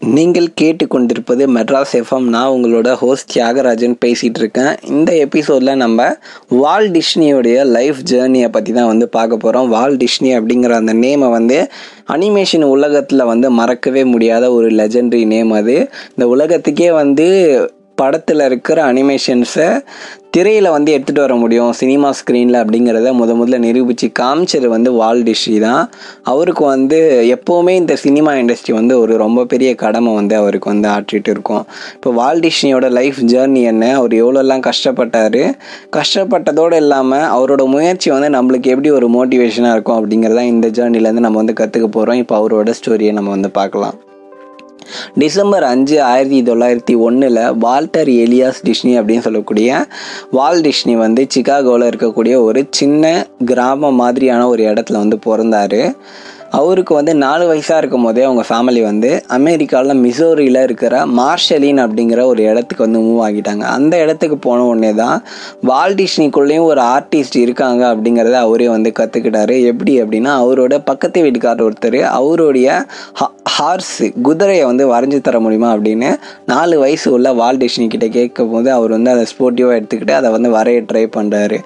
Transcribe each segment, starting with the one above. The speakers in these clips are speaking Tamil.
நீங்கள் கேட்டுக்கொண்டிருப்பது மெட்ராஸ் எஃப்எம். நான் உங்களோட ஹோஸ்ட் தியாகராஜன் பேசிகிட்டு இருக்கேன் இந்த எபிசோடில் நம்ம வால் டிஷ்னியோடைய லைஃப் ஜேர்னியை பற்றி தான் வந்து பார்க்க போகிறோம் வால் டிஷ்னி அப்படிங்கிற அந்த நேமை வந்து அனிமேஷன் உலகத்தில் வந்து மறக்கவே முடியாத ஒரு லெஜண்டரி நேம் அது. இந்த உலகத்துக்கே வந்து படத்தில் இருக்கிற அனிமேஷன்ஸை திரையில் வந்து எடுத்துகிட்டு வர முடியும். சினிமா ஸ்க்ரீனில் அப்படிங்கிறத முத முதல்ல நிரூபித்து காமிச்சது வந்து வால்டிஷி தான். அவருக்கு வந்து எப்போவுமே இந்த சினிமா இண்டஸ்ட்ரி வந்து ஒரு ரொம்ப பெரிய கடமை வந்து அவருக்கு வந்து ஆற்றிட்டு இருக்கும். இப்போ வால்டிஷினியோட லைஃப் ஜேர்னி என்ன? அவர் எவ்வளோலாம் கஷ்டப்பட்டார்? கஷ்டப்பட்டதோடு இல்லாமல் அவரோட முயற்சி வந்து நம்மளுக்கு எப்படி ஒரு மோட்டிவேஷனாக இருக்கும் அப்படிங்கிறதான் இந்த ஜேர்னிலேருந்து நம்ம வந்து கற்றுக்க போகிறோம் இப்போ அவரோட ஸ்டோரியை நம்ம வந்து பார்க்கலாம். டிசம்பர் அஞ்சு ஆயிரத்தி தொள்ளாயிரத்தி ஒன்றில் வால்டர் எலியாஸ் டிஷ்னி அப்படின்னு சொல்லக்கூடிய வால் டிஷ்னி வந்து சிகாகோவில் இருக்கக்கூடிய ஒரு சின்ன கிராமம் மாதிரியான ஒரு இடத்துல வந்து பிறந்தார். அவருக்கு வந்து நாலு வயசாக இருக்கும் போதே அவங்க ஃபேமிலி வந்து அமெரிக்காவில் மிசோரியில் இருக்கிற மார்ஷலின் அப்படிங்கிற ஒரு இடத்துக்கு வந்து மூவ் ஆகிட்டாங்க. அந்த இடத்துக்கு போன உடனே தான் வால்டிஷ்னிக்குள்ளேயும் ஒரு ஆர்டிஸ்ட் இருக்காங்க அப்படிங்கிறத அவரே வந்து கற்றுக்கிட்டாரு எப்படி அப்படின்னா அவரோட பக்கத்து வீட்டுக்காரர் ஒருத்தர் அவருடைய ஹார்ஸ் குதிரையை வந்து வரைஞ்சி தர முடியுமா அப்படின்னு நாலு வயசு உள்ள வால்டிஷ்னி கிட்ட கேட்கும் போது அவர் வந்து அதை ஸ்போர்ட்டிவாக எடுத்துக்கிட்டு அதை வந்து வரைய ட்ரை பண்ணுறாரு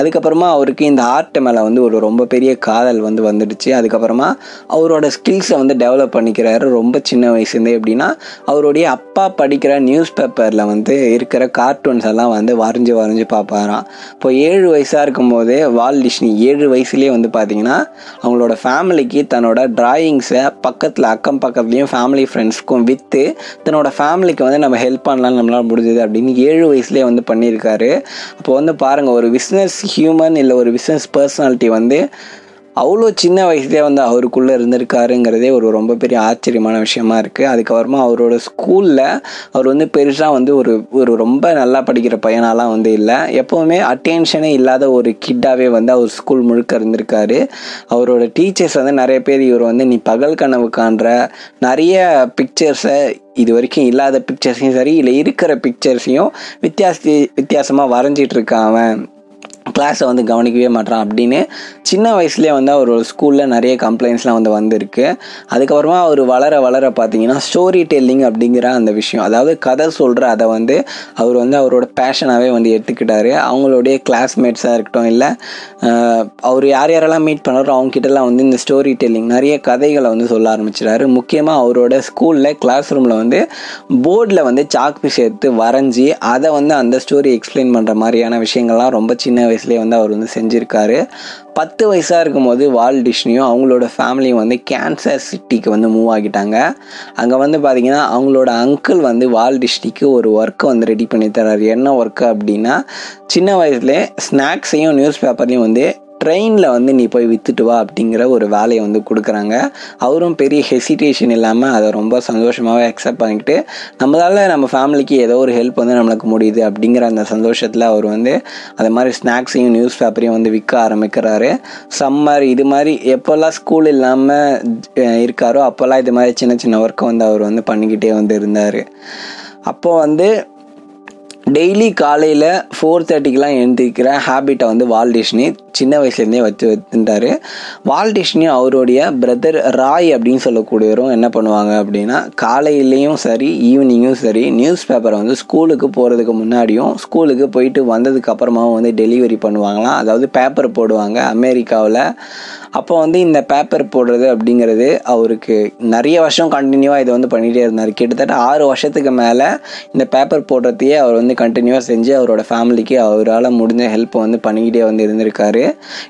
அதுக்கப்புறமா அவருக்கு இந்த ஆர்ட் மேலே வந்து ஒரு ரொம்ப பெரிய காதல் வந்து வந்துடுச்சு. அதுக்கப்புறமா அவரோட ஸ்கில்ஸை வந்து டெவலப் பண்ணிக்கிறாரு. ரொம்ப சின்ன வயசுலேருந்தே எப்படின்னா அவருடைய அப்பா படிக்கிற நியூஸ் பேப்பரில் வந்து இருக்கிற கார்ட்டூன்ஸ் எல்லாம் வந்து வரைஞ்சி வரைஞ்சி பார்ப்பாராம். இப்போ ஏழு வயசாக இருக்கும்போதே வால் டிஷ்னி ஏழு வயசுலேயே வந்து பார்த்தீங்கன்னா அவங்களோட ஃபேமிலிக்கு தன்னோட ட்ராயிங்ஸை பக்கத்தில் அக்கம் பக்கத்துலேயும் ஃபேமிலி ஃப்ரெண்ட்ஸ்க்கும் விற்று தன்னோட ஃபேமிலிக்கு வந்து நம்ம ஹெல்ப் பண்ணலாம் நம்மளால் முடிஞ்சது அப்படின்னு ஏழு வயசுலேயே வந்து பண்ணியிருக்காரு. அப்போ வந்து பாருங்கள் ஒரு பிஸ்னஸ் ஹியூமன் இல்லை ஒரு பிஸ்னஸ் பர்சனாலிட்டி வந்து அவ்வளோ சின்ன வயசுலேயே வந்து அவருக்குள்ளே இருந்திருக்காருங்கிறதே ஒரு ரொம்ப பெரிய ஆச்சரியமான விஷயமா இருக்குது அதுக்கப்புறமா அவரோட ஸ்கூலில் அவர் வந்து பெருசாக வந்து ஒரு ஒரு ரொம்ப நல்லா படிக்கிற பையனாலாம் வந்து இல்லை. எப்போவுமே அட்டென்ஷனே இல்லாத ஒரு கிட்டாகவே வந்து அவர் ஸ்கூல் முழுக்க இருந்திருக்காரு. அவரோட டீச்சர்ஸ் வந்து நிறைய பேர் இவர் வந்து நீ பகல் கனவு காண்ற. நிறைய பிக்சர்ஸை இது வரைக்கும் இல்லாத பிக்சர்ஸையும் சரி இல்லை இருக்கிற பிக்சர்ஸையும் வித்தியாச வித்தியாசமாக வரைஞ்சிட்டுருக்காவேன் அவன். கிளாஸை வந்து கவனிக்கவே மாட்டான் அப்படின்னு சின்ன வயசுலேயே வந்து அவரோட ஸ்கூலில் நிறைய கம்ப்ளைண்ட்ஸ்லாம் வந்து வந்திருக்கு. அதுக்கப்புறமா அவர் வளர வளர பார்த்தீங்கன்னா ஸ்டோரி டெல்லிங் அப்படிங்கிற அந்த விஷயம் அதாவது கதை சொல்கிற அதை வந்து அவர் வந்து அவரோட பேஷனாகவே வந்து எடுத்துக்கிட்டார். அவங்களுடைய கிளாஸ்மேட்ஸாக இருக்கட்டும் இல்லை அவர் யார் யாரெல்லாம் மீட் பண்ணாரோ அவங்ககிட்டலாம் வந்து இந்த ஸ்டோரி டெல்லிங் நிறைய கதைகளை வந்து சொல்ல ஆரம்பிச்சிட்டாரு. முக்கியமாக அவரோட ஸ்கூலில் கிளாஸ் ரூமில் வந்து போர்டில் வந்து சாக் சேர்த்து வரைஞ்சி அதை வந்து அந்த ஸ்டோரி எக்ஸ்பிளைன் பண்ணுற மாதிரியான விஷயங்கள்லாம் ரொம்ப சின்ன வயசு வயசுலேயே வந்து அவர் வந்து செஞ்சுருக்காரு. பத்து வயசாக இருக்கும்போது வால் டிஷ்னியும் அவங்களோட ஃபேமிலியும் வந்து கேன்சர் சிட்டிக்கு வந்து மூவ் ஆகிட்டாங்க. அங்கே வந்து பார்த்திங்கன்னா அவங்களோட அங்கிள் வந்து வால் டிஷ்னிக்கு ஒரு ஒர்க்கை வந்து ரெடி பண்ணி தர்றாரு என்ன ஒர்க்கு அப்படின்னா சின்ன வயசுலேயே ஸ்நாக்ஸையும் நியூஸ் பேப்பர்லையும் வந்து ட்ரெயினில் வந்து நீ போய் விற்றுட்டு வா அப்படிங்கிற ஒரு வேலையை வந்து கொடுக்குறாங்க. அவரும் பெரிய ஹெசிடேஷன் இல்லாமல் அதை ரொம்ப சந்தோஷமாகவே அக்செப்ட் பண்ணிக்கிட்டு நம்மளால் நம்ம ஃபேமிலிக்கு ஏதோ ஒரு ஹெல்ப் வந்து நம்மளுக்கு முடியுது அப்படிங்கிற அந்த சந்தோஷத்தில் அவர் வந்து அது மாதிரி ஸ்நாக்ஸையும் நியூஸ் பேப்பரையும் வந்து விற்க ஆரம்பிக்கிறாரு. சம்மர் இது மாதிரி எப்போல்லாம் ஸ்கூல் இல்லாமல் இருக்காரோ அப்போல்லாம் இது மாதிரி சின்ன சின்ன ஒர்க்கை வந்து அவர் வந்து பண்ணிக்கிட்டே வந்து இருந்தார். அப்போது வந்து டெய்லி காலையில் ஃபோர் தேர்ட்டிக்கெலாம் எழுந்திருக்கிற ஹேபிட்டை வந்து வால் டிஷ்னி சின்ன வயசுலேருந்தே வச்சு வச்சுட்டாரு வால் டிஷ்னியும் அவருடைய பிரதர் ராய் அப்படின்னு சொல்லக்கூடியவரும் என்ன பண்ணுவாங்க அப்படின்னா காலையிலையும் சரி ஈவினிங்கும் சரி நியூஸ் பேப்பரை வந்து ஸ்கூலுக்கு போகிறதுக்கு முன்னாடியும் ஸ்கூலுக்கு போயிட்டு வந்ததுக்கு அப்புறமாவும் வந்து டெலிவரி பண்ணுவாங்களாம். அதாவது பேப்பர் போடுவாங்க. அமெரிக்காவில் அப்போ வந்து இந்த பேப்பர் போடுறது அப்படிங்கிறது அவருக்கு நிறைய வருஷம் கண்டினியூவாக இதை வந்து பண்ணிகிட்டே இருந்தார். கிட்டத்தட்ட ஆறு வருஷத்துக்கு மேலே இந்த பேப்பர் போடுறதையே அவர் வந்து கண்டினியூவாக செஞ்சு அவரோட ஃபேமிலிக்கு அவரால் முடிஞ்ச ஹெல்ப்பை வந்து பண்ணிக்கிட்டே வந்து இருந்திருக்காரு.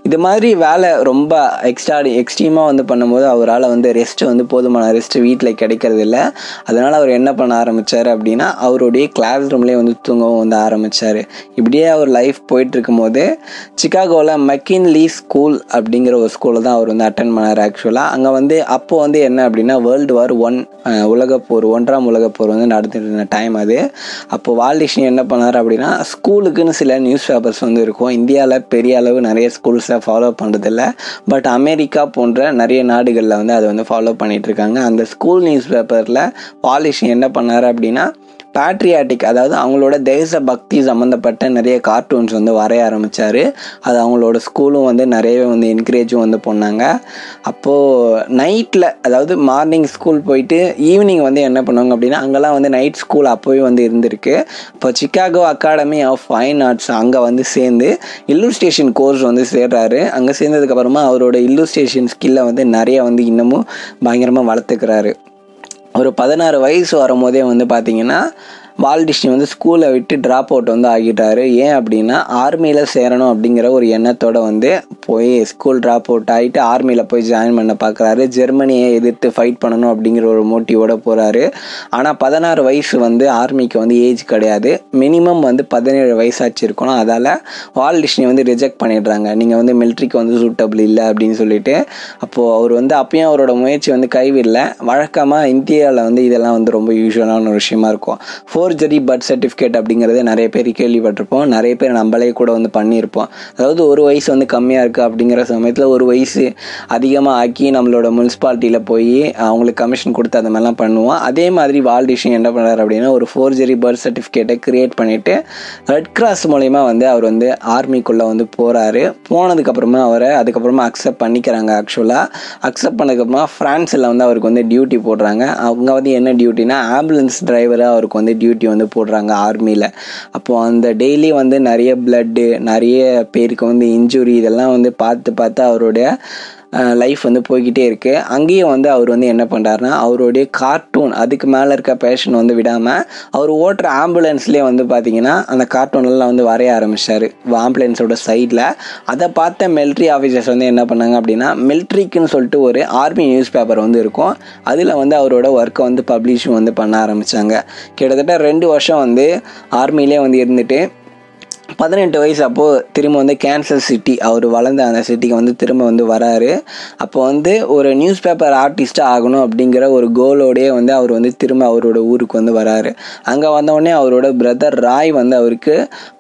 இது மாதிரி வேலை ரொம்ப எக்ஸ்ட்ரா எக்ஸ்ட்ரீமாக வந்து பண்ணும்போது அவரால் வந்து ரெஸ்ட் வந்து போதுமான ரெஸ்ட் வீட்டில் கிடைக்கிறது இல்லை. அதனால் அவர் என்ன பண்ண ஆரம்பித்தார் அப்படின்னா அவருடைய கிளாஸ் ரூம்லேயே வந்து தூங்கவும் வந்து ஆரம்பித்தார் இப்படியே அவர் லைஃப் போயிட்டு இருக்கும்போது சிக்காகோவில் மக்கின்லி ஸ்கூல் அப்படிங்கிற ஒரு ஸ்கூல் ஸ்கூலில் தான் அவர் வந்து அட்டன் பண்ணார் ஆக்சுவலாக அங்கே வந்து அப்போ வந்து என்ன அப்படின்னா வேர்ல்டு வார் ஒன் உலகப்போர் ஒன்றாம் உலகப்போர் வந்து நடந்துட்டு இருந்த டைம் அது. அப்போது வால்டிஷ்னி என்ன பண்ணார் அப்படின்னா ஸ்கூலுக்குன்னு சில நியூஸ் பேப்பர்ஸ் வந்து இருக்கும். இந்தியாவில் பெரிய அளவு நிறைய ஸ்கூல்ஸை ஃபாலோ பண்ணுறதில்ல பட் அமெரிக்கா போன்ற நிறைய நாடுகளில் வந்து அதை வந்து ஃபாலோ பண்ணிகிட்டு இருக்காங்க. அந்த ஸ்கூல் நியூஸ் பேப்பரில் வாலிஷ் என்ன பண்ணார் அப்படின்னா பேட்ரியாட்டிக் அதாவது அவங்களோட தேச பக்தி சம்மந்தப்பட்ட நிறைய கார்ட்டூன்ஸ் வந்து வரைய ஆரம்பித்தார் அது அவங்களோட ஸ்கூலும் வந்து நிறையவே வந்து என்கரேஜும் வந்து பண்ணாங்க. அப்போது நைட்டில் அதாவது மார்னிங் ஸ்கூல் போயிட்டு ஈவினிங் வந்து என்ன பண்ணுவாங்க அப்படின்னா அங்கெல்லாம் வந்து நைட் ஸ்கூல் அப்போவே வந்து இருந்திருக்கு. இப்போ Chicago academy of fine arts அங்கே வந்து சேர்ந்து இல்லுஸ்ட்ரேஷன் கோர்ஸ் வந்து சேர்றாரு. அங்கே சேர்ந்ததுக்கப்புறமா அவரோட இல்லுஸ்ட்ரேஷன் ஸ்கில்லை வந்து நிறைய வந்து இன்னமும் பயங்கரமாக வளர்த்துக்கிறாரு. ஒரு பதினாறு வயசு வரும்போதே வந்து பார்த்தீங்கன்னா வால் வந்து ஸ்கூலை விட்டு ட்ராப் அவுட் வந்து ஆகிட்டாரு ஏன் அப்படின்னா ஆர்மியில் சேரணும் அப்படிங்கிற ஒரு எண்ணத்தோட வந்து போய் ஸ்கூல் ட்ராப் அவுட் ஆகிட்டு ஆர்மியில் போய் ஜாயின் பண்ண பார்க்குறாரு ஜெர்மனியை எதிர்த்து ஃபைட் பண்ணணும் அப்படிங்கிற ஒரு மோட்டிவோட போகிறாரு ஆனால் பதினாறு வயசு வந்து ஆர்மிக்கு வந்து ஏஜ் கிடையாது. மினிமம் வந்து பதினேழு வயசாச்சு இருக்கணும். அதால் வால் வந்து ரிஜெக்ட் பண்ணிடுறாங்க. நீங்கள் வந்து மிலிட்ரிக்கு வந்து சூட்டபிள் இல்லை அப்படின்னு சொல்லிட்டு. அப்போது அவர் வந்து அப்பயும் அவரோட முயற்சி வந்து கைவிடல. வழக்கமாக இந்தியாவில் வந்து இதெல்லாம் வந்து ரொம்ப யூஸ்வலான ஒரு விஷயமா இருக்கும். ஃபோர் ஃபோர்ஜரி பர்த் சர்டிஃபிகேட் அப்படிங்கிறத நிறைய பேர் கேள்விப்பட்டிருப்போம். நிறைய பேர் நம்மளே கூட வந்து பண்ணியிருப்போம். அதாவது ஒரு வயசு வந்து கம்மியாக இருக்குது அப்படிங்கிற சமயத்தில் ஒரு வயசு அதிகமாக ஆக்கி நம்மளோட முனிசிபாலிட்டியில் போய் அவங்களுக்கு கமிஷன் கொடுத்து அந்த மாதிரிலாம் பண்ணுவோம். அதே மாதிரி வால்டிஷன் என்ன பண்ணுறாரு அப்படின்னா ஒரு ஃபோர்ஜரி பர்த் சர்டிஃபிகேட்டை க்ரியேட் பண்ணிவிட்டு ரெட் கிராஸ் மூலயமா வந்து அவர் வந்து ஆர்மிக்குள்ளே வந்து போகிறாரு போனதுக்கப்புறமா அவரை அதுக்கப்புறமா அக்செப்ட் பண்ணிக்கிறாங்க ஆக்சுவலாக அக்செப்ட் பண்ணதுக்கப்புறமா ஃப்ரான்ஸில் வந்து அவருக்கு வந்து டியூட்டி போடுறாங்க. அவங்க வந்து என்ன டியூட்டினா ஆம்புலன்ஸ் டிரைவராக அவருக்கு வந்து டியூட்டி வந்து போடுறாங்க ஆர்மியில் அப்போது அந்த டெய்லி வந்து நிறைய பிளட்டு நிறைய பேருக்கு வந்து இன்ஜுரி இதெல்லாம் வந்து பார்த்து பார்த்து அவருடைய லைஃப் வந்து போய்கிட்டே இருக்குது அங்கேயும் வந்து அவர் வந்து என்ன பண்ணுறாருனா அவருடைய கார்ட்டூன் அதுக்கு மேலே இருக்க பேஷன் வந்து விடாமல் அவர் ஓட்டுற ஆம்புலன்ஸ்லேயே வந்து பார்த்தீங்கன்னா அந்த கார்ட்டூன்லாம் வந்து வரைய ஆரம்பிச்சார். ஆம்புலன்ஸோட சைடில் அதை பார்த்த மிலிட்ரி ஆஃபீஸர்ஸ் வந்து என்ன பண்ணாங்க அப்படின்னா மிலிட்ரிக்குன்னு சொல்லிட்டு ஒரு ஆர்மி நியூஸ் பேப்பர் வந்து இருக்கும். அதில் வந்து அவரோட ஒர்க்கை வந்து பப்ளிஷும் வந்து பண்ண ஆரம்பித்தாங்க கிட்டத்தட்ட ரெண்டு வருஷம் வந்து ஆர்மிலே வந்து இருந்துட்டு பதினெட்டு வயசு அப்போது திரும்ப வந்து கேன்சர் சிட்டி அவர் வளர்ந்த அந்த சிட்டிக்கு வந்து திரும்ப வந்து வராரு. அப்போ வந்து ஒரு நியூஸ் பேப்பர் ஆர்டிஸ்ட்டாக ஆகணும் அப்படிங்கிற ஒரு கோலோடையே வந்து அவர் வந்து திரும்ப அவரோட ஊருக்கு வந்து வராரு. அங்கே வந்தவுடனே அவரோட பிரதர் ராய் வந்து அவருக்கு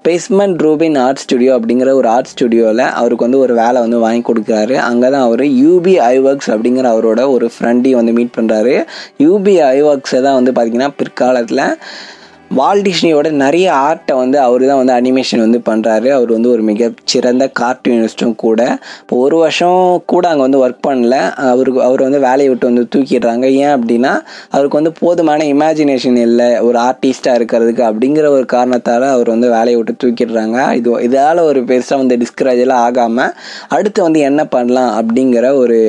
பேஸ்மெண்ட் ரூபின் ஆர்ட் ஸ்டுடியோ அப்படிங்கிற ஒரு ஆர்ட் ஸ்டுடியோவில் அவருக்கு வந்து ஒரு வேலை வந்து வாங்கி கொடுக்குறாரு. அங்கே தான் அவர் யூபி ஐவர்க்ஸ் அப்படிங்கிற அவரோட ஒரு ஃப்ரெண்டையும் வந்து மீட் பண்ணுறாரு யூபி ஐவர்க்ஸை தான் வந்து பார்த்திங்கன்னா பிற்காலத்தில் வால்டிஷ்னியோட நிறைய ஆர்ட்டை வந்து அவர் தான் வந்து அனிமேஷன் வந்து பண்ணுறாரு அவர் வந்து ஒரு மிக சிறந்த கார்ட்டூனிஸ்ட்டும் கூட. இப்போ ஒரு வருஷம் கூட அங்கே வந்து ஒர்க் பண்ணல. அவருக்கு அவர் வந்து வேலையை விட்டு வந்து தூக்கிடுறாங்க. ஏன் அப்படின்னா அவருக்கு வந்து போதுமான இமேஜினேஷன் இல்லை. ஒரு ஆர்டிஸ்ட்டாக இருக்கிறதுக்கு அப்படிங்கிற ஒரு காரணத்தால் அவர் வந்து வேலையை விட்டு தூக்கிடுறாங்க. இது இதால் ஒரு பெருசாக வந்து டிஸ்கரேஜெல்லாம் ஆகாமல் அடுத்து வந்து என்ன பண்ணலாம் அப்படிங்கிற ஒரு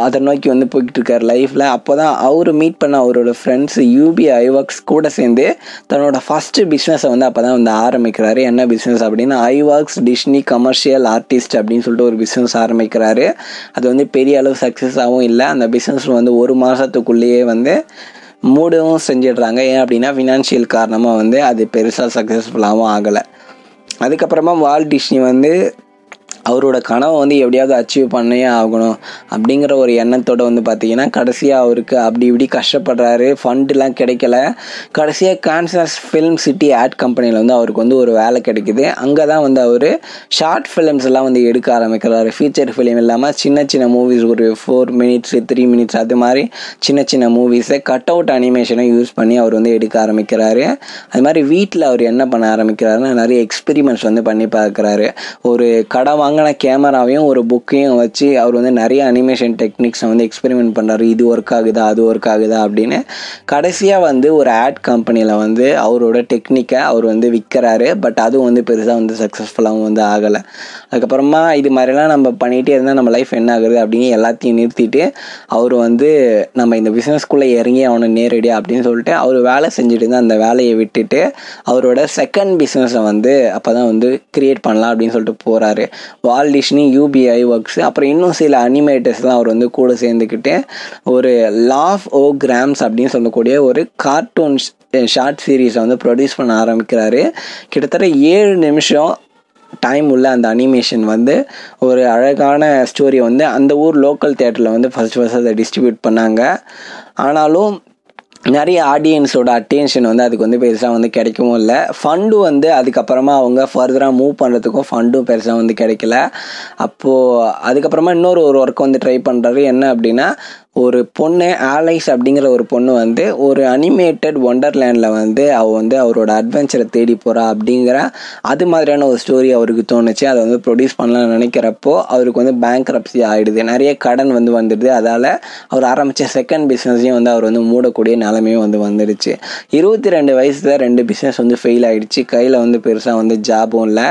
அதை நோக்கி வந்து போய்கிட்டு இருக்கார் லைஃப்பில் அப்போ தான் அவர் மீட் பண்ண அவரோட ஃப்ரெண்ட்ஸ் யூபி ஐவாக்ஸ் கூட சேர்ந்து தன்னோட ஃபஸ்ட்டு பிஸ்னஸை வந்து அப்போ தான் வந்து ஆரம்பிக்கிறாரு. என்ன பிஸ்னஸ் அப்படின்னா ஐவாக்ஸ் டிஷ்னி கமர்ஷியல் ஆர்டிஸ்ட் அப்படின்னு சொல்லிட்டு ஒரு பிஸ்னஸ் ஆரம்பிக்கிறாரு. அது வந்து பெரிய அளவு சக்ஸஸாகவும் இல்லை. அந்த பிஸ்னஸ் வந்து ஒரு மாதத்துக்குள்ளேயே வந்து மூடவும் செஞ்சிடுறாங்க. ஏன் அப்படின்னா ஃபினான்ஷியல் காரணமாக வந்து அது பெருசாக சக்ஸஸ்ஃபுல்லாகவும் ஆகலை. அதுக்கப்புறமா வால் டிஷ்னி வந்து அவரோட கனவை வந்து எப்படியாவது அச்சீவ் பண்ணே ஆகணும் அப்படிங்கிற ஒரு எண்ணத்தோடு வந்து பார்த்தீங்கன்னா கடைசியாக அவருக்கு அப்படி இப்படி கஷ்டப்படுறாரு. ஃபண்டுலாம் கிடைக்கல. கடைசியாக கான்சஸ் ஃபிலிம் சிட்டி ஆட் கம்பெனியில் வந்து அவருக்கு வந்து ஒரு வேலை கிடைக்குது. அங்கே தான் வந்து அவர் ஷார்ட் ஃபிலிம்ஸ் எல்லாம் வந்து எடுக்க ஆரம்பிக்கிறாரு. ஃபீச்சர் ஃபிலிம் இல்லாமல் சின்ன சின்ன மூவிஸ் ஒரு ஃபோர் மினிட்ஸ் த்ரீ மினிட்ஸ் அது மாதிரி சின்ன சின்ன மூவிஸை கட் அவுட் அனிமேஷனை யூஸ் பண்ணி அவர் வந்து எடுக்க ஆரம்பிக்கிறாரு. அது மாதிரி வீட்டில் அவர் என்ன பண்ண ஆரம்பிக்கிறாருன்னா நிறைய எக்ஸ்பெரிமெண்ட்ஸ் வந்து பண்ணி பார்க்குறாரு. ஒரு கடை வாங்கின கேமராவையும் ஒரு புக்கையும் வச்சு அவர் வந்து நிறைய அனிமேஷன் டெக்னிக்ஸை வந்து எக்ஸ்பெரிமெண்ட் பண்ணுறாரு இது ஒர்க் ஆகுதா அது ஒர்க் ஆகுதா அப்படின்னு கடைசியாக வந்து ஒரு ஆட் கம்பெனியில் வந்து அவரோட டெக்னிக்கை அவர் வந்து விற்கிறாரு பட் அதுவும் வந்து பெருசாக வந்து சக்ஸஸ்ஃபுல்லாகவும் வந்து ஆகலை. அதுக்கப்புறமா இது மாதிரிலாம் நம்ம பண்ணிகிட்டே இருந்தால் நம்ம லைஃப் என்ன ஆகுது அப்படின்னு எல்லாத்தையும் நிறுத்திட்டு அவர் வந்து நம்ம இந்த பிஸ்னஸ்க்குள்ளே இறங்கி அவனை நேரடியாக அப்படின்னு சொல்லிட்டு அவர் வேலை செஞ்சுட்டு இருந்தால் அந்த வேலையை விட்டுட்டு அவரோட செகண்ட் பிஸ்னஸை வந்து அப்போ தான் வந்து க்ரியேட் பண்ணலாம் அப்படின்னு சொல்லிட்டு போகிறாரு வால் டிஷ்னி யூபிஐ ஒர்க்ஸ் அப்புறம் இன்னும் சில அனிமேட்டர்ஸ்லாம் அவர் வந்து கூட சேர்ந்துக்கிட்டு ஒரு லாஃப் ஓ கிராம்ஸ் அப்படின்னு சொல்லக்கூடிய ஒரு கார்ட்டூன் ஷார்ட் சீரீஸை வந்து ப்ரொடியூஸ் பண்ண ஆரம்பிக்கிறாரு. கிட்டத்தட்ட ஏழு நிமிஷம் டைம் உள்ள அந்த அனிமேஷன் வந்து ஒரு அழகான ஸ்டோரி வந்து அந்த ஊர் லோக்கல் தேட்டரில் வந்து ஃபஸ்ட் ஃபஸ்ட் அதை டிஸ்ட்ரிபியூட் பண்ணாங்க. ஆனாலும் நிறைய ஆடியன்ஸோட அட்டென்ஷன் வந்து அதுக்கு வந்து பெருசாக வந்து கிடைக்கவும் இல்லை. ஃபண்டு வந்து அதுக்கப்புறமா அவங்க ஃபர்தராக மூவ் பண்ணுறதுக்கும் ஃபண்டும் பெருசாக வந்து கிடைக்கல. அப்போது அதுக்கப்புறமா இன்னொரு ஒரு ஒர்க் வந்து ட்ரை பண்ணுறாரு என்ன அப்படின்னா ஒரு பொண்ணு ஆலைஸ் அப்படிங்கிற ஒரு பொண்ணு வந்து ஒரு அனிமேட்டட் ஒண்டர்லேண்டில் வந்து அவள் வந்து அவரோட அட்வென்ச்சரை தேடி போகிறா அப்படிங்கிற அது மாதிரியான ஒரு ஸ்டோரி அவருக்கு தோணுச்சு. அதை வந்து ப்ரொடியூஸ் பண்ணலாம்னு நினைக்கிறப்போ அவருக்கு வந்து பேங்க் ஆகிடுது நிறைய கடன் வந்து வந்துடுது. அதால் அவர் ஆரம்பித்த செகண்ட் பிஸ்னஸையும் வந்து அவர் வந்து மூடக்கூடிய நிலைமையும் வந்து வந்துடுச்சு. இருபத்தி ரெண்டு வயசில் ரெண்டு பிஸ்னஸ் வந்து ஃபெயில் ஆகிடுச்சு கையில் வந்து பெருசாக வந்து ஜாபும் இல்லை.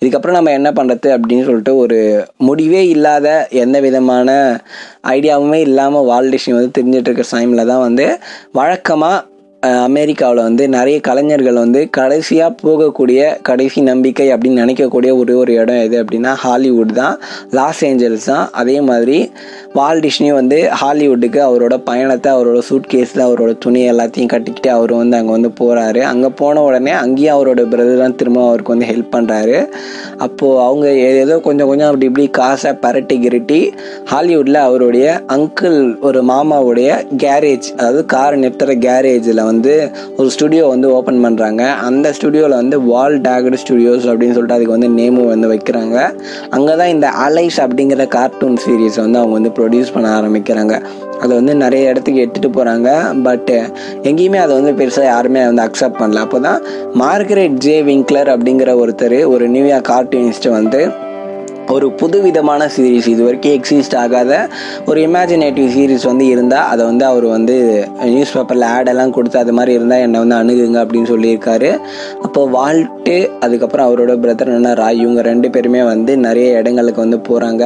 இதுக்கப்புறம் நம்ம என்ன பண்ணுறது அப்படின்னு சொல்லிட்டு ஒரு முடிவே இல்லாத எந்த விதமான ஐடியாவுமே இல்லாமல் வால்டிஷியம் வந்து தெரிஞ்சிட்ருக்க டைமில் தான் வந்து வழக்கமாக அமெரிக்காவில் வந்து நிறைய கலைஞர்கள் வந்து கடைசியாக போகக்கூடிய கடைசி நம்பிக்கை அப்படின்னு நினைக்கக்கூடிய ஒரே ஒரு இடம் எது அப்படின்னா ஹாலிவுட் தான். லாஸ் ஏஞ்சல்ஸ் தான். அதே மாதிரி வால் டிஷ்னி வந்து ஹாலிவுட்டுக்கு அவரோட பயணத்தை அவரோட சூட் கேஸில் அவரோட துணி எல்லாத்தையும் கட்டிக்கிட்டு அவர் வந்து அங்கே வந்து போகிறாரு அங்கே போன உடனே அங்கேயும் அவரோட பிரதர் தான் திரும்ப அவருக்கு வந்து ஹெல்ப் பண்ணுறாரு அப்போது அவங்க ஏதோ கொஞ்சம் கொஞ்சம் அப்படி இப்படி காசை பரட்டி கிரட்டி ஹாலிவுட்டில் அவருடைய அங்கிள் ஒரு மாமாவுடைய கேரேஜ் அதாவது கார் நிறுத்துகிற கேரேஜில் வந்து ஒரு ஸ்டுடியோ வந்து ஓப்பன் பண்ணுறாங்க அந்த ஸ்டுடியோவில் வந்து வால் டேகட் ஸ்டுடியோஸ் அப்படின்னு சொல்லிட்டு அதுக்கு வந்து நேமும் வந்து வைக்கிறாங்க. அங்கே தான் இந்த அலைஸ் அப்படிங்கிற கார்ட்டூன் சீரீஸ் வந்து அவங்க வந்து ப்ரொடியூஸ் பண்ண ஆரம்பிக்கிறாங்க. அதை வந்து நிறைய இடத்துக்கு எடுத்துகிட்டு போகிறாங்க பட் எங்கேயுமே அதை வந்து பெருசாக யாருமே வந்து அக்செப்ட் பண்ணல. அப்போ தான் மார்கரெட் ஜே விங்க்லர் அப்படிங்கிற ஒருத்தர் ஒரு நியூயார்க் கார்ட்டூனிஸ்ட்டு வந்து ஒரு புதுவிதமான சீரீஸ் இது வரைக்கும் எக்ஸிஸ்ட் ஆகாத ஒரு இமேஜினேட்டிவ் சீரீஸ் வந்து இருந்தால் அதை வந்து அவர் வந்து நியூஸ் பேப்பரில் ஆடெல்லாம் கொடுத்து அது மாதிரி இருந்தால் என்னை வந்து அணுகுங்க அப்படின்னு சொல்லியிருக்காரு. அப்போ வால்ட்டு அதுக்கப்புறம் அவரோட பிரதர் என்ன ராய். இவங்க ரெண்டு பேருமே வந்து நிறைய இடங்களுக்கு வந்து போகிறாங்க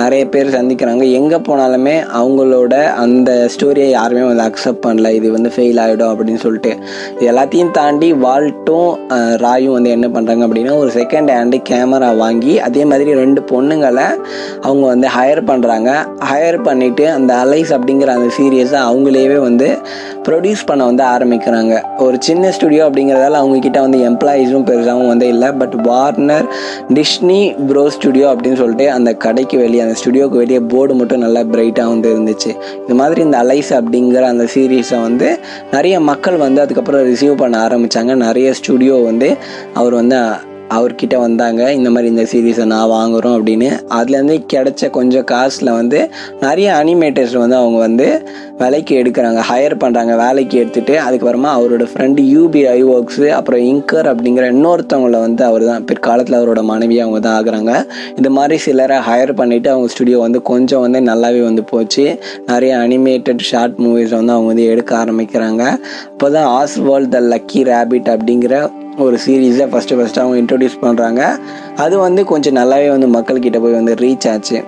நிறைய பேர் சந்திக்கிறாங்க. எங்கே போனாலுமே அவங்களோட அந்த ஸ்டோரியை யாருமே வந்து அக்செப்ட் பண்ணல. இது வந்து ஃபெயில் ஆகிடும் அப்படின்னு சொல்லிட்டு. இது எல்லாத்தையும் தாண்டி வால்ட்டும் ராயும் வந்து என்ன பண்ணுறாங்க அப்படின்னா ஒரு செகண்ட் ஹேண்டு கேமரா வாங்கி அதே மாதிரி ரெண்டு ரெண்டு பொண்ணுங்களை அவங்க வந்து ஹையர் பண்ணுறாங்க ஹையர் பண்ணிவிட்டு அந்த அலைஸ் அப்படிங்கிற அந்த சீரியஸை அவங்களேவே வந்து ப்ரொடியூஸ் பண்ண வந்து ஆரம்பிக்கிறாங்க. ஒரு சின்ன ஸ்டுடியோ அப்படிங்கிறதால அவங்கக்கிட்ட வந்து எம்ப்ளாயீஸும் பெருசாகவும் வந்து இல்லை. But Warner Disney bro studio அப்படின்னு சொல்லிட்டு அந்த கடைக்கு வெளியே அந்த ஸ்டுடியோக்கு வெளியே போர்டு மட்டும் நல்லா பிரைட்டாக வந்து இருந்துச்சு. இது மாதிரி இந்த அலைஸ் அப்படிங்கிற அந்த சீரீஸை வந்து நிறைய மக்கள் வந்து அதுக்கப்புறம் ரிசீவ் பண்ண ஆரம்பித்தாங்க நிறைய ஸ்டுடியோ வந்து அவர் வந்து அவர்கிட்ட வந்தாங்க இந்த மாதிரி இந்த சீரீஸை நான் வாங்குகிறோம் அப்படின்னு. அதுலேருந்து கிடைச்ச கொஞ்சம் காசில் வந்து நிறைய அனிமேட்டர்ஸ் வந்து அவங்க வந்து விலைக்கு எடுக்கிறாங்க ஹையர் பண்ணுறாங்க வேலைக்கு எடுத்துகிட்டு அதுக்கப்புறமா அவரோட ஃப்ரெண்டு யூபி ஐ ஒர்க்ஸு அப்புறம் இங்கர் அப்படிங்கிற இன்னொருத்தவங்கள வந்து அவர் தான் பிற்காலத்தில் அவரோட மனைவி அவங்க தான் ஆகுறாங்க. இந்த மாதிரி சிலரை ஹையர் பண்ணிவிட்டு அவங்க ஸ்டுடியோ வந்து கொஞ்சம் வந்து நல்லாவே வந்து போச்சு. நிறைய அனிமேட்டட் ஷார்ட் மூவிஸ் வந்து அவங்க வந்து எடுக்க ஆரம்பிக்கிறாங்க. இப்போ தான் ஆஸ்வால் த லக்கி ரேபிட் அப்படிங்கிற ஒரு சீரீஸை ஃபஸ்ட்டு ஃபஸ்ட்டு அவங்க இன்ட்ரடியூஸ் பண்ணுறாங்க அது வந்து கொஞ்சம் நல்லாவே வந்து மக்கள்கிட்ட போய் வந்து ரீச் ஆச்சு.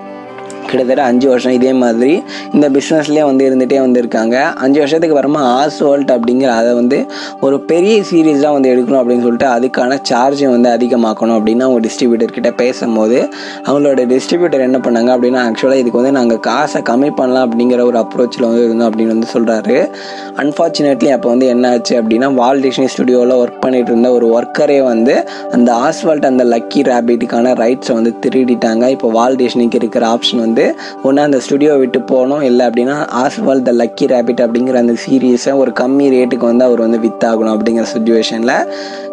கிட்டத்தட்ட அஞ்சு வருஷம் இதே மாதிரி இந்த பிஸ்னஸ்லேயே வந்து இருந்துகிட்டே வந்திருக்காங்க. அஞ்சு வருஷத்துக்கு அப்புறமா ஆஸ்வால்ட் அப்படிங்கிற அதை வந்து ஒரு பெரிய சீரீஸாக வந்து எடுக்கணும் அப்படின்னு சொல்லிட்டு அதுக்கான சார்ஜை வந்து அதிகமாக்கணும் அப்படின்னு அவங்க டிஸ்ட்ரிபியூட்டர்கிட்ட பேசும்போது அவங்களோட டிஸ்ட்ரிபியூட்டர் என்ன பண்ணாங்க அப்படின்னா ஆக்சுவலாக இதுக்கு வந்து நாங்கள் காசை கம்மி பண்ணலாம் அப்படிங்கிற ஒரு அப்ரோச்சில் வந்து இருந்தோம் அப்படின்னு வந்து சொல்கிறாரு அன்ஃபார்ச்சுனேட்லி அப்போ வந்து என்ன ஆச்சு அப்படின்னா வால் டிஷ்னி ஸ்டுடியோவில் ஒர்க் பண்ணிட்டு இருந்த ஒரு ஒர்க்கரே வந்து அந்த ஆஸ்வால்ட் அந்த லக்கி ரேபிட்டுக்கான ரைட்ஸை வந்து திருடிட்டாங்க. இப்போ வால் டிஷ்னிக்கு இருக்கிற ஆப்ஷன் வந்து வந்து ஒன்று அந்த ஸ்டுடியோ விட்டு போகணும். இல்லை அப்படின்னா ஆஸ்வால் த லக்கி ரேபிட் அப்படிங்கிற அந்த சீரியஸை ஒரு கம்மி ரேட்டுக்கு வந்து அவர் வந்து வித்தாகணும் அப்படிங்கிற சுச்சுவேஷனில்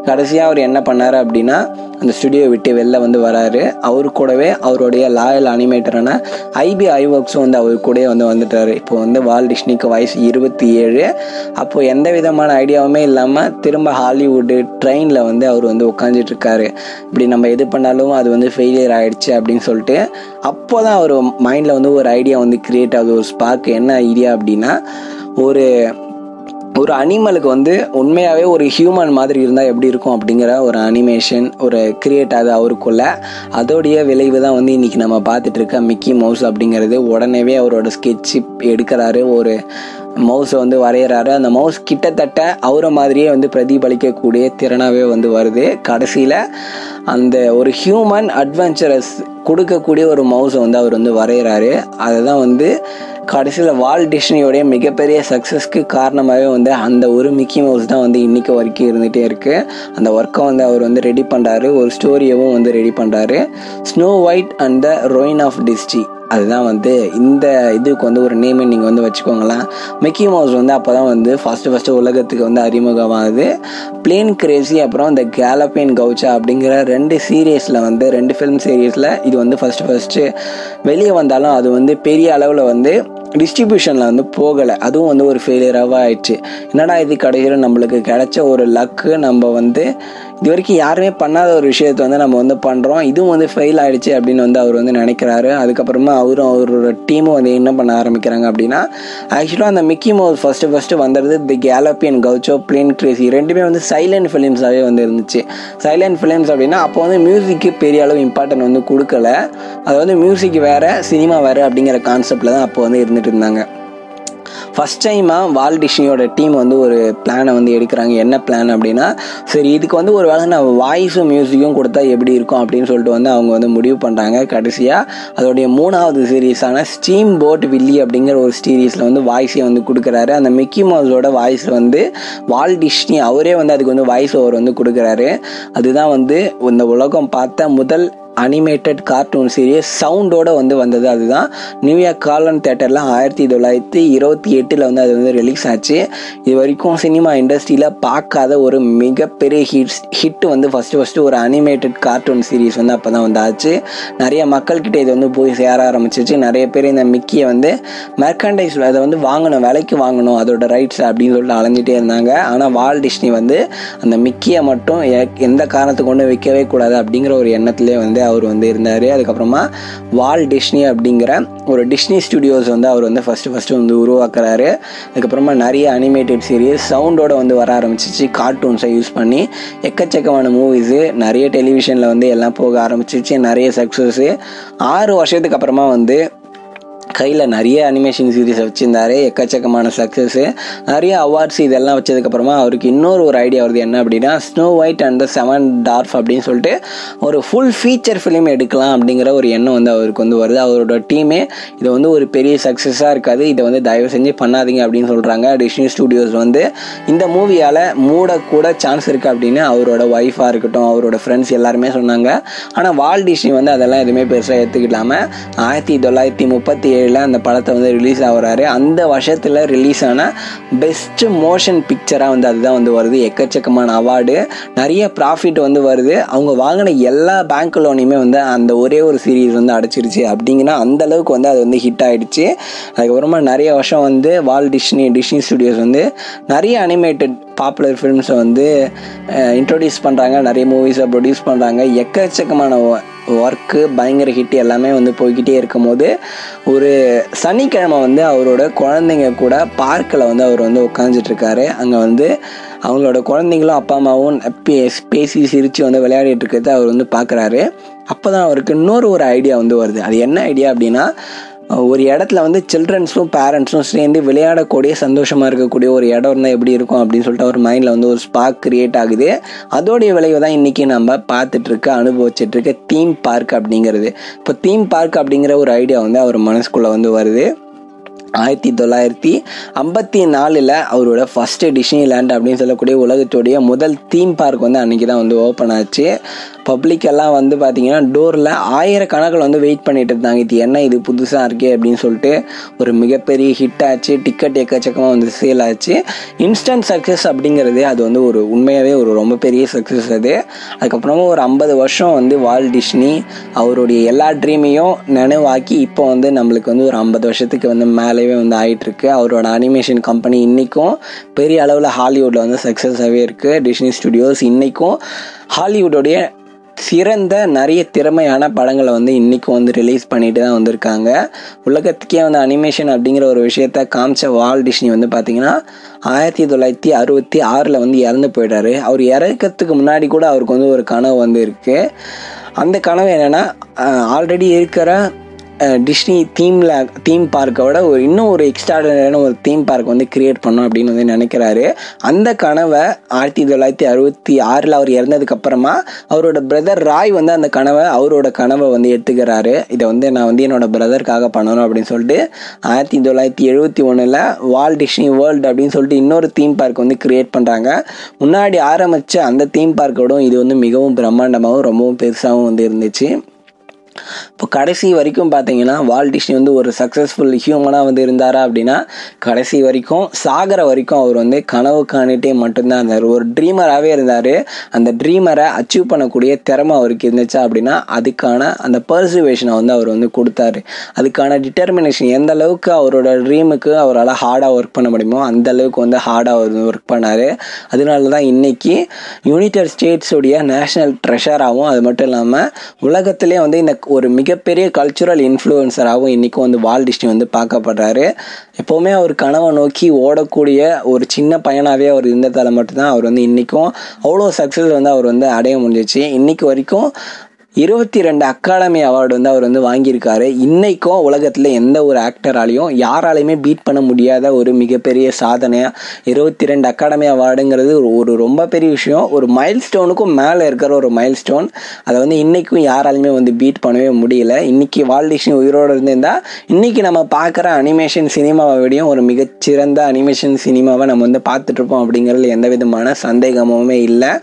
கடைசியாக அவர் என்ன பண்ணார் அப்படின்னா அந்த ஸ்டுடியோ விட்டு வெளில வந்து வராரு. அவர் கூடவே அவருடைய லாயல் அனிமேட்டரான ஐபி ஐ ஒர்க்ஸும் வந்து அவர் கூடயே வந்து வந்துட்டார். இப்போ வந்து வால் டிஷ்னிக்கு வயசு இருபத்தி ஏழு. அப்போது எந்த விதமான ஐடியாவுமே இல்லாமல் திரும்ப ஹாலிவுட்டு ட்ரெயினில் வந்து அவர் வந்து உட்காந்துட்டு இருக்காரு. இப்படி நம்ம எது பண்ணாலும் அது வந்து ஃபெயிலியர் ஆகிடுச்சு அப்படின்னு சொல்லிட்டு அப்போ தான் அவர் மைண்டில் வந்து ஒரு ஐடியா வந்து கிரியேட் ஆகுது ஒரு ஸ்பார்க் என்ன ஐடியா அப்படின்னா ஒரு ஒரு அனிமலுக்கு வந்து உண்மையாகவே ஒரு ஹியூமன் மாதிரி இருந்தால் எப்படி இருக்கும் அப்படிங்கிற ஒரு அனிமேஷன் ஒரு கிரியேட் ஆகுது அவருக்குள்ள. அதோடைய விளைவு தான் வந்து இன்றைக்கி நம்ம பார்த்துட்டு இருக்க மிக்கி மவுஸ் அப்படிங்கிறது. உடனேவே அவரோட ஸ்கெட்சு எடுக்கிறாரு. ஒரு மவுஸை வந்து வரைகிறாரு அந்த மவுஸ் கிட்டத்தட்ட அவரை மாதிரியே வந்து பிரதிபலிக்கக்கூடிய திறனாகவே வந்து வருது. கடைசியில் அந்த ஒரு ஹியூமன் அட்வென்ச்சரஸ் கொடுக்கக்கூடிய ஒரு மவுஸை வந்து அவர் வந்து வரைகிறாரு அதை தான் வந்து கடைசியில் வால் டிஷ்னியோடைய மிகப்பெரிய சக்ஸஸ்க்கு காரணமாகவே வந்து அந்த ஒரு மிக்கி மவுஸ் தான் வந்து இன்றைக்கி வரைக்கும் இருந்துகிட்டே இருக்குது அந்த ஒர்க்கை வந்து அவர் வந்து ரெடி பண்ணுறாரு ஒரு ஸ்டோரியவும் வந்து ரெடி பண்ணுறாரு Snow White and the heroine of Disney அதுதான் வந்து இந்த இதுக்கு வந்து ஒரு நேமை நீங்கள் வந்து வச்சுக்கோங்களேன். மிக்கி மவுஸ் வந்து அப்போ தான் வந்து ஃபஸ்ட்டு ஃபஸ்ட்டு உலகத்துக்கு வந்து அறிமுகமாகுது பிளேன் கிரேசி அப்புறம் இந்த கேலப்பேன் கவுச்சா அப்படிங்கிற ரெண்டு சீரியஸில் வந்து ரெண்டு ஃபிலிம் சீரியஸில் இது வந்து ஃபஸ்ட்டு ஃபஸ்ட்டு வெளியே வந்தாலும் அது வந்து பெரிய அளவில் வந்து டிஸ்ட்ரிபியூஷனில் வந்து போகலை. அதுவும் வந்து ஒரு ஃபெயிலியராகவே ஆயிடுச்சு. என்னடா இது கடைசியில் நம்மளுக்கு கிடைச்ச ஒரு லக்கு நம்ம வந்து இது வரைக்கும் யாருமே பண்ணாத ஒரு விஷயத்தை வந்து நம்ம வந்து பண்ணுறோம் இதுவும் வந்து ஃபெயில் ஆகிடுச்சு அப்படின்னு வந்து அவர் வந்து நினைக்கிறாரு. அதுக்கப்புறமா அவரும் அவரோட டீமும் வந்து என்ன பண்ண ஆரம்பிக்கிறாங்க அப்படின்னா ஆக்சுவலாக அந்த மிக்கி மவுஸ் ஃபஸ்ட்டு ஃபஸ்ட்டு வந்தது தி கேலப்பியன் கவுச்சோ பிளேன் கிரேசி ரெண்டுமே வந்து சைலண்ட் ஃபிலிம்ஸாகவே வந்து இருந்துச்சு. சைலண்ட் ஃபிலிம்ஸ் அப்படின்னா அப்போ வந்து மியூசிக்கு பெரிய அளவு இம்பார்ட்டன்ட் வந்து கொடுக்கல. அது வந்து மியூசிக் வேறு சினிமா வேறு அப்படிங்கிற கான்செப்டில் தான் அப்போ வந்து இருந்துகிட்டு இருந்தாங்க. ஃபஸ்ட் டைமாக வால் டிஷ்னியோட டீம் வந்து ஒரு பிளானை வந்து எடுக்கிறாங்க. என்ன பிளான் அப்படின்னா சரி இதுக்கு வந்து ஒரு வேளை நான் வாய்ஸும் மியூசிக்கும் கொடுத்தா எப்படி இருக்கும் அப்படின்னு சொல்லிட்டு வந்து அவங்க வந்து முடிவு பண்ணுறாங்க கடைசியாக அதோடைய மூணாவது சீரீஸான ஸ்டீம் போட் வில்லி அப்படிங்கிற ஒரு சீரீஸில் வந்து வாய்ஸை வந்து கொடுக்குறாரு. அந்த மிக்கி மவுஸோட வாய்ஸ் வந்து வால் டிஷ்னி அவரே வந்து அதுக்கு வந்து வாய்ஸ் ஓவர் வந்து கொடுக்குறாரு. அதுதான் வந்து இந்த உலகம் பார்த்த முதல் அனிமேட்டட் கார்ட்டூன் சீரியஸ் சவுண்டோட வந்து வந்தது. அதுதான் நியூயார்க் காலன் தேட்டரில் ஆயிரத்தி தொள்ளாயிரத்தி இருபத்தி எட்டில் வந்து அது வந்து ரிலீஸ் ஆச்சு. இது வரைக்கும் சினிமா இண்டஸ்ட்ரியில் பார்க்காத ஒரு மிகப்பெரிய ஹிட்ஸ் ஹிட் வந்து ஃபஸ்ட்டு ஃபஸ்ட்டு ஒரு அனிமேட்டட் கார்ட்டூன் சீரீஸ் வந்து அப்போ தான் வந்து ஆச்சு. நிறைய மக்கள்கிட்ட இது வந்து போய் சேர ஆரம்பிச்சிச்சு. நிறைய பேர் இந்த மிக்கியை வந்து மெர்கண்டைஸ் அதை வந்து வாங்கணும் விலைக்கு வாங்கணும் அதோட ரைட்ஸ் அப்படின்னு சொல்லிட்டு அலைஞ்சிட்டே இருந்தாங்க. ஆனால் வால் டிஷ்னி வந்து அந்த மிக்கியை மட்டும் எந்த காரணத்துக்கு கொண்டு விற்கவே கூடாது அப்படிங்கிற ஒரு எண்ணத்திலே வந்து அவர் வந்து இருந்தார். அதுக்கப்புறமா வால் டிஷ்னி அப்படிங்கிற ஒரு டிஷ்னி ஸ்டுடியோஸ் வந்து அவர் வந்து ஃபஸ்ட்டு ஃபஸ்ட்டு வந்து உருவாக்குறாரு. அதுக்கப்புறமா நிறைய அனிமேட்டட் சீரியஸ் சவுண்டோட வந்து வர ஆரம்பிச்சிச்சு. கார்ட்டூன்ஸை யூஸ் பண்ணி எக்கச்சக்கமான மூவிஸு நிறைய டெலிவிஷனில் வந்து எல்லாம் போக ஆரம்பிச்சிச்சு. நிறைய சக்ஸஸ்ஸு ஆறு வருஷத்துக்கு அப்புறமா வந்து கையில் நிறைய அனிமேஷன் சீரீஸ் வச்சுருந்தாரு. எக்கச்சக்கமான சக்ஸஸ்ஸு நிறைய அவார்ட்ஸ் இதெல்லாம் வச்சதுக்கப்புறமா அவருக்கு இன்னொரு ஒரு ஐடியா வருது. என்ன அப்படின்னா Snow White and the seven dwarf அப்படின்னு சொல்லிட்டு ஒரு ஃபுல் ஃபீச்சர் ஃபிலிம் எடுக்கலாம் அப்படிங்கிற ஒரு எண்ணம் வந்து அவருக்கு வந்து வருது. அவரோட டீமே இது வந்து ஒரு பெரிய சக்ஸஸாக இருக்காது. இதை வந்து தயவு செஞ்சு பண்ணாதீங்க அப்படின்னு சொல்கிறாங்க டிஸ்னி ஸ்டுடியோஸ் வந்து இந்த மூவியால் மூடக்கூட சான்ஸ் இருக்குது அப்படின்னு அவரோட ஒய்ஃபாக இருக்கட்டும் அவரோட ஃப்ரெண்ட்ஸ் எல்லாருமே சொன்னாங்க. ஆனால் வால் டிஸ்னி வந்து அதெல்லாம் எதுவுமே பெருசாக எடுத்துக்கிடாமல் ஆயிரத்தி தொள்ளாயிரத்தி முப்பத்தி ஏழு ஜனவரியில் அந்த படத்தை வந்து ரிலீஸ் ஆகிறாரு. அந்த வருஷத்தில் ரிலீஸ் ஆன பெஸ்ட் மோஷன் பிக்சராக வந்து அதுதான் வந்து வருது. எக்கச்சக்கமான அவார்டு நிறைய ப்ராஃபிட் வந்து வருது. அவங்க வாங்கின எல்லா பேங்க் லோனையுமே வந்து அந்த ஒரே ஒரு சீரீஸ் வந்து அடைச்சிருச்சு. அப்படிங்கன்னா அந்த அளவுக்கு வந்து அது வந்து ஹிட் ஆகிடுச்சு அதுக்கப்புறமா நிறைய வருஷம் வந்து வால் டிஷ்னி டிஷ்னி ஸ்டுடியோஸ் வந்து நிறைய அனிமேட்டட் பாப்புலர் ஃபிலிம்ஸை வந்து இன்ட்ரொடியூஸ் பண்ணுறாங்க நிறைய மூவிஸை ப்ரொடியூஸ் பண்ணுறாங்க எக்கச்சக்கமான ஒர்க்கு பயங்கர ஹிட் எல்லாமே வந்து போய்கிட்டே இருக்கும்போது ஒரு சனிக்கிழமை வந்து அவரோட குழந்தைங்க கூட பார்க்கில் வந்து அவர் வந்து உட்காந்துட்ருக்காரு அங்கே வந்து அவங்களோட குழந்தைங்களும் அப்பா அம்மாவும் பேசி சிரித்து வந்து விளையாடிட்டு இருக்கிறத அவர் வந்து பார்க்குறாரு அப்போ தான் அவருக்கு இன்னொரு ஒரு ஐடியா வந்து வருது. அது என்ன ஐடியா அப்படின்னா ஒரு இடத்துல வந்து சில்ட்ரன்ஸும் பேரண்ட்ஸும் சேர்ந்து விளையாடக்கூடிய சந்தோஷமாக இருக்கக்கூடிய ஒரு இடம் இருந்தால் எப்படி இருக்கும் அப்படின்னு சொல்லிட்டு அவர் மைண்டில் வந்து ஒரு ஸ்பார்க் கிரியேட் ஆகுது. அதோடைய விளைவு தான் இன்றைக்கி நம்ம பார்த்துட்ருக்க இருக்க தீம் பார்க் அப்படிங்கிறது. இப்போ தீம் பார்க் அப்படிங்கிற ஒரு ஐடியா வந்து அவர் மனசுக்குள்ளே வந்து வருது. ஆயிரத்தி தொள்ளாயிரத்தி ஐம்பத்தி நாலில் அவரோட ஃபஸ்ட்டு டிஷ்னி லேண்ட் அப்படின்னு சொல்லக்கூடிய உலகத்துடைய முதல் தீம் பார்க் வந்து அன்றைக்கி தான் வந்து ஓப்பன் ஆச்சு. பப்ளிக் எல்லாம் வந்து பார்த்திங்கன்னா டோரில் ஆயிரக்கணக்கில் வந்து வெயிட் பண்ணிட்டு இருந்தாங்க. இது என்ன இது புதுசாக இருக்கே அப்படின்னு சொல்லிட்டு ஒரு மிகப்பெரிய ஹிட் ஆச்சு. டிக்கெட் எக்கச்சக்கமாக வந்து சேல் ஆச்சு. இன்ஸ்டன்ட் சக்ஸஸ் அப்படிங்கிறது அது வந்து ஒரு உண்மையாகவே ஒரு ரொம்ப பெரிய சக்ஸஸ் அது. அதுக்கப்புறமா ஒரு ஐம்பது வருஷம் வந்து வால் டிஷ்னி அவருடைய எல்லா ட்ரீமையும் நினைவாக்கி இப்போ வந்து நம்மளுக்கு வந்து ஒரு ஐம்பது வருஷத்துக்கு வந்து மேலே வேலையே வந்து ஆயிட்டிருக்கு. அவரோட அனிமேஷன் கம்பெனி இன்றைக்கும் பெரிய அளவில் ஹாலிவுட்டில் வந்து சக்ஸஸாகவே இருக்குது டிஸ்னி ஸ்டுடியோஸ் இன்றைக்கும் ஹாலிவுட்டோடைய சிறந்த நிறைய திறமையான படங்களை வந்து இன்றைக்கும் வந்து ரிலீஸ் பண்ணிட்டு தான் வந்திருக்காங்க. உலகத்துக்கே வந்து அனிமேஷன் அப்படிங்கிற ஒரு விஷயத்த காமிச்ச வால் டிஷ்னி வந்து பார்த்திங்கன்னா ஆயிரத்தி தொள்ளாயிரத்தி அறுபத்தி ஆறில் வந்து இறந்து போயிட்டாரு. அவர் இறக்கிறதுக்கு முன்னாடி கூட அவருக்கு வந்து ஒரு கனவு வந்து இருக்குது அந்த கனவு என்னென்னா ஆல்ரெடி இருக்கிற டிஸ்னி தீமில் தீம் பார்க்கை விட ஒரு இன்னும் ஒரு எக்ஸ்ட்ராடனரியான ஒரு தீம் பார்க் வந்து கிரியேட் பண்ணோம் அப்படின்னு வந்து நினைக்கிறாரு. அந்த கனவை ஆயிரத்தி தொள்ளாயிரத்தி அறுபத்தி ஆறில் அவர் இறந்ததுக்கப்புறமா அவரோட பிரதர் ராய் வந்து அந்த கனவை அவரோட கனவை வந்து எடுத்துக்கிறாரு. இதை வந்து நான் வந்து என்னோட பிரதருக்காக பண்ணணும் அப்படின்னு சொல்லிட்டு ஆயிரத்தி தொள்ளாயிரத்தி எழுபத்தி ஒன்றில் வால் டிஸ்னி வேர்ல்டு அப்படின்னு சொல்லிட்டு இன்னொரு தீம் பார்க் வந்து கிரியேட் பண்ணுறாங்க முன்னாடி ஆரம்பித்த அந்த தீம் பார்க்கோடும் இது வந்து மிகவும் பிரம்மாண்டமாகவும் ரொம்பவும் பெருசாகவும் வந்து இருந்துச்சு. இப்போ கடைசி வரைக்கும் பார்த்தீங்கன்னா வால்டிஷன் வந்து ஒரு சக்ஸஸ்ஃபுல் ஹியூமனாக வந்து இருந்தாரா அப்படின்னா கடைசி வரைக்கும் சாகிற வரைக்கும் அவர் வந்து கனவு காணிட்டே மட்டும்தான் இருந்தார். ஒரு ட்ரீமராகவே இருந்தார். அந்த ட்ரீமரை அச்சீவ் பண்ணக்கூடிய திறமை அவருக்கு இருந்துச்சா அப்படின்னா அதுக்கான அந்த பர்சுவேஷனை வந்து அவர் வந்து கொடுத்தாரு. அதுக்கான டிட்டர்மினேஷன் எந்த அளவுக்கு அவரோட ட்ரீமுக்கு அவரால் ஹார்டாக ஒர்க் பண்ண முடியுமோ அந்த அளவுக்கு வந்து ஹார்டாக அவர் ஒர்க் பண்ணார். அதனால தான் இன்னைக்கு யுனைடெட் ஸ்டேட்ஸுடைய நேஷனல் ட்ரெஷராகவும் அது மட்டும் இல்லாமல் உலகத்திலே வந்து இந்த ஒரு மிகப்பெரிய கல்ச்சுரல் இன்ஃப்ளூயன்சராகவும் இன்றைக்கும் வந்து வால் டிஸ்னி வந்து பார்க்கப்படுறாரு. எப்போவுமே அவர் கனவை நோக்கி ஓடக்கூடிய ஒரு சின்ன பையனாகவே அவர் இருந்ததால் மட்டும்தான் அவர் வந்து இன்றைக்கும் அவ்வளோ சக்ஸஸ் வந்து அவர் வந்து அடைய முடிஞ்சிச்சு. இன்றைக்கு வரைக்கும் இருபத்தி ரெண்டு அகாடமி அவார்டு வந்து அவர் வந்து வாங்கியிருக்காரு. இன்றைக்கும் உலகத்தில் எந்த ஒரு ஆக்டராலையும் யாராலையுமே பீட் பண்ண முடியாத ஒரு மிகப்பெரிய சாதனையாக இருபத்தி ரெண்டு அகாடமி அவார்டுங்கிறது ஒரு ரொம்ப பெரிய விஷயம். ஒரு மைல் ஸ்டோனுக்கும் மேலே இருக்கிற ஒரு மைல் ஸ்டோன் அதை வந்து இன்றைக்கும் யாராலையுமே வந்து பீட் பண்ணவே முடியல. இன்றைக்கி வால்டிஷன் உயிரோடு இருந்திருந்தால் இன்றைக்கி நம்ம பார்க்குற அனிமேஷன் சினிமாவை விடையும் ஒரு மிகச்சிறந்த அனிமேஷன் சினிமாவை நம்ம வந்து பார்த்துட்ருப்போம் அப்படிங்கிறதுல எந்த விதமான சந்தேகமுமே இல்லை.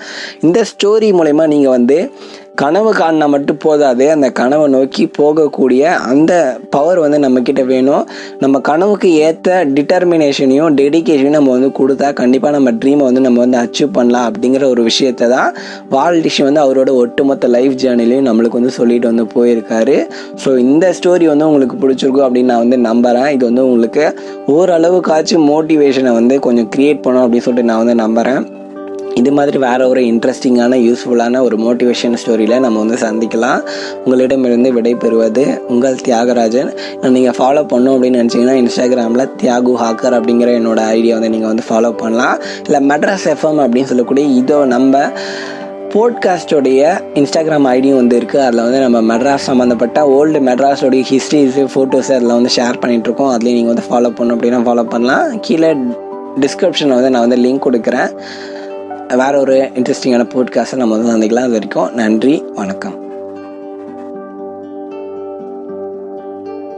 இந்த ஸ்டோரி மூலயமா நீங்கள் வந்து கனவு காணினா மட்டும் போதாது. அந்த கனவை நோக்கி போகக்கூடிய அந்த பவர் வந்து நம்மக்கிட்ட வேணும். நம்ம கனவுக்கு ஏற்ற டிட்டர்மினேஷனையும் டெடிக்கேஷனையும் நம்ம வந்து கொடுத்தா கண்டிப்பாக நம்ம ட்ரீமை வந்து நம்ம வந்து அச்சீவ் பண்ணலாம் அப்படிங்கிற ஒரு விஷயத்தை தான் வால் டிஷ் வந்து அவரோட ஒட்டுமொத்த லைஃப் ஜேர்னிலையும் நம்மளுக்கு வந்து சொல்லிட்டு வந்து போயிருக்காரு. ஸோ இந்த ஸ்டோரி வந்து உங்களுக்கு பிடிச்சிருக்கும் அப்படின்னு நான் வந்து நம்புகிறேன் இது வந்து உங்களுக்கு ஓரளவுக்காச்சும் மோட்டிவேஷனை வந்து கொஞ்சம் க்ரியேட் பண்ணும் அப்படின்னு சொல்லிட்டு நான் வந்து நம்புகிறேன் இது மாதிரி வேற ஒரு இன்ட்ரெஸ்டிங்கான யூஸ்ஃபுல்லான ஒரு மோட்டிவேஷன் ஸ்டோரியில் நம்ம வந்து சந்திக்கலாம். உங்களிடமிருந்து விடைபெறுவது உங்கள் தியாகராஜன். நீங்கள் ஃபாலோ பண்ணும் அப்படின்னு நினச்சிங்கன்னா இன்ஸ்டாகிராமில் தியாகு ஹாக்கர் அப்படிங்கிற என்னோட ஐடியா வந்து நீங்கள் வந்து ஃபாலோ பண்ணலாம். இல்லை மெட்ராஸ் எஃப்எம் அப்படின்னு சொல்லக்கூடிய இதோ நம்ம போட்காஸ்டோடைய இன்ஸ்டாகிராம் ஐடியும் வந்து இருக்குது அதில் வந்து நம்ம மெட்ராஸ் சம்மந்தப்பட்ட ஓல்டு மெட்ராஸோடைய ஹிஸ்ட்ரிஸு ஃபோட்டோஸு அதில் வந்து ஷேர் பண்ணிகிட்ருக்கோம் அதுலேயும் நீங்கள் வந்து ஃபாலோ பண்ணணும் அப்படின்னா ஃபாலோ பண்ணலாம். கீழே டிஸ்கிரிப்ஷனில் வந்து நான் வந்து லிங்க் கொடுக்குறேன். வேற ஒரு இன்ட்ரெஸ்டிங்கான போட்காஸ்ட்டை நம்ம வந்து சந்திக்கலாம். அது வரைக்கும் நன்றி வணக்கம்.